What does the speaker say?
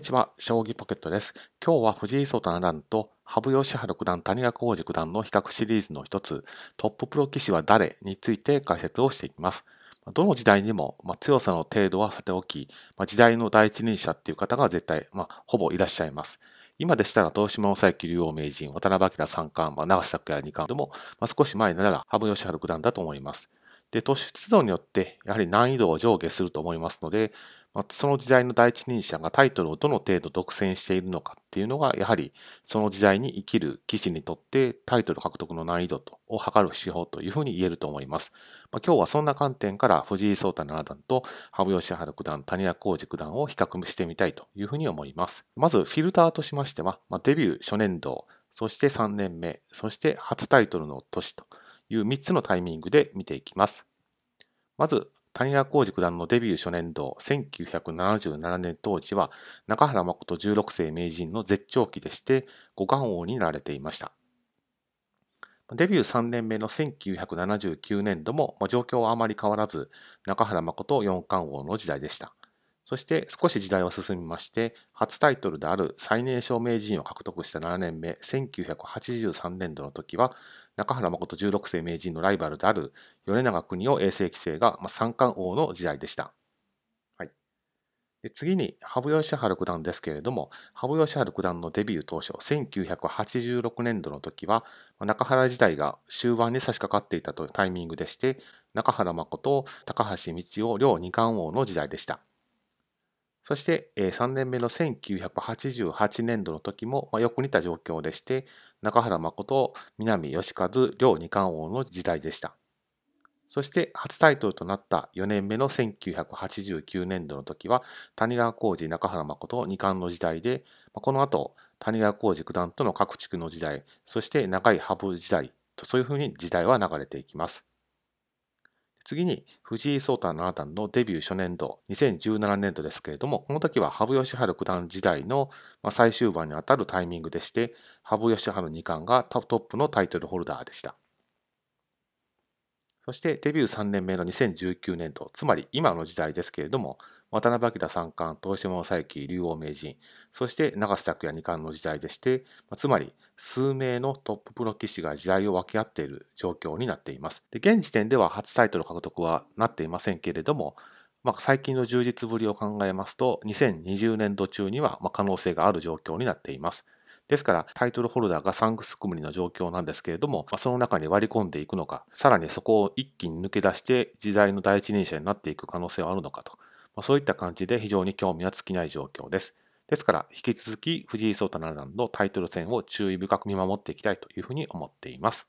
こんにちは、将棋ポケットです。今日は藤井聡太七段と羽生善治九段、谷川浩二九段の比較シリーズの一つ、トッププロ棋士は誰について解説をしていきます。どの時代にも、まあ、強さの程度はさておき、まあ、時代の第一人者っていう方が絶対、まあ、ほぼいらっしゃいます。今でしたら、東島正幸竜王名人、渡辺明三冠、まあ、長瀬拓也二冠でも、まあ、少し前なら羽生善治九段だと思います。で、突出度によって、やはり難易度を上下すると思いますので、まあ、その時代の第一人者がタイトルをどの程度独占しているのかっていうのが、やはりその時代に生きる棋士にとってタイトル獲得の難易度を測る指標というふうに言えると思います。まあ、今日はそんな観点から藤井聡太七段と羽生善治九段、谷川浩二九段を比較してみたいというふうに思います。まずフィルターとしましては、まあ、デビュー初年度、そして3年目、そして初タイトルの年という3つのタイミングで見ていきます。まず谷川浩二九段のデビュー初年度、1977年当時は、中原誠16世名人の絶頂期でして、五冠王になられていました。デビュー3年目の1979年度も、状況はあまり変わらず、中原誠四冠王の時代でした。そして少し時代は進みまして、初タイトルである最年少名人を獲得した7年目、1983年度の時は、中原誠16世名人のライバルである米長国を永世棋聖が三冠王の時代でした。はい、で次に羽生善治九段ですけれども、羽生善治九段のデビュー当初、1986年度の時は、中原時代が終盤に差し掛かっていたというタイミングでして、中原誠、高橋道夫両二冠王の時代でした。そして、3年目の1988年度の時も、まあ、よく似た状況でして、中原誠、南義和両二冠王の時代でした。そして初タイトルとなった4年目の1989年度の時は、谷川浩二、中原誠二冠の時代で、この後、谷川浩二九段との各地区の時代、そして長い羽生時代と、そういうふうに時代は流れていきます。次に藤井聡太七段のデビュー初年度、2017年度ですけれども、この時は羽生善治九段時代の最終盤にあたるタイミングでして、羽生善治二冠がトップのタイトルホルダーでした。そしてデビュー3年目の2019年度、つまり今の時代ですけれども、渡辺明三冠、東島正幸竜王名人、そして長瀬拓也二冠の時代でして、つまり数名のトッププロ棋士が時代を分け合っている状況になっています。で現時点では初タイトル獲得はなっていませんけれども、まあ、最近の充実ぶりを考えますと、2020年度中には可能性がある状況になっています。ですから、タイトルホルダーがサングス組の状況なんですけれども、まあ、その中に割り込んでいくのか、さらにそこを一気に抜け出して時代の第一人者になっていく可能性はあるのかと。まあ、そういった感じで非常に興味は尽きない状況です。ですから、引き続き藤井聡太七段のタイトル戦を注意深く見守っていきたいというふうに思っています。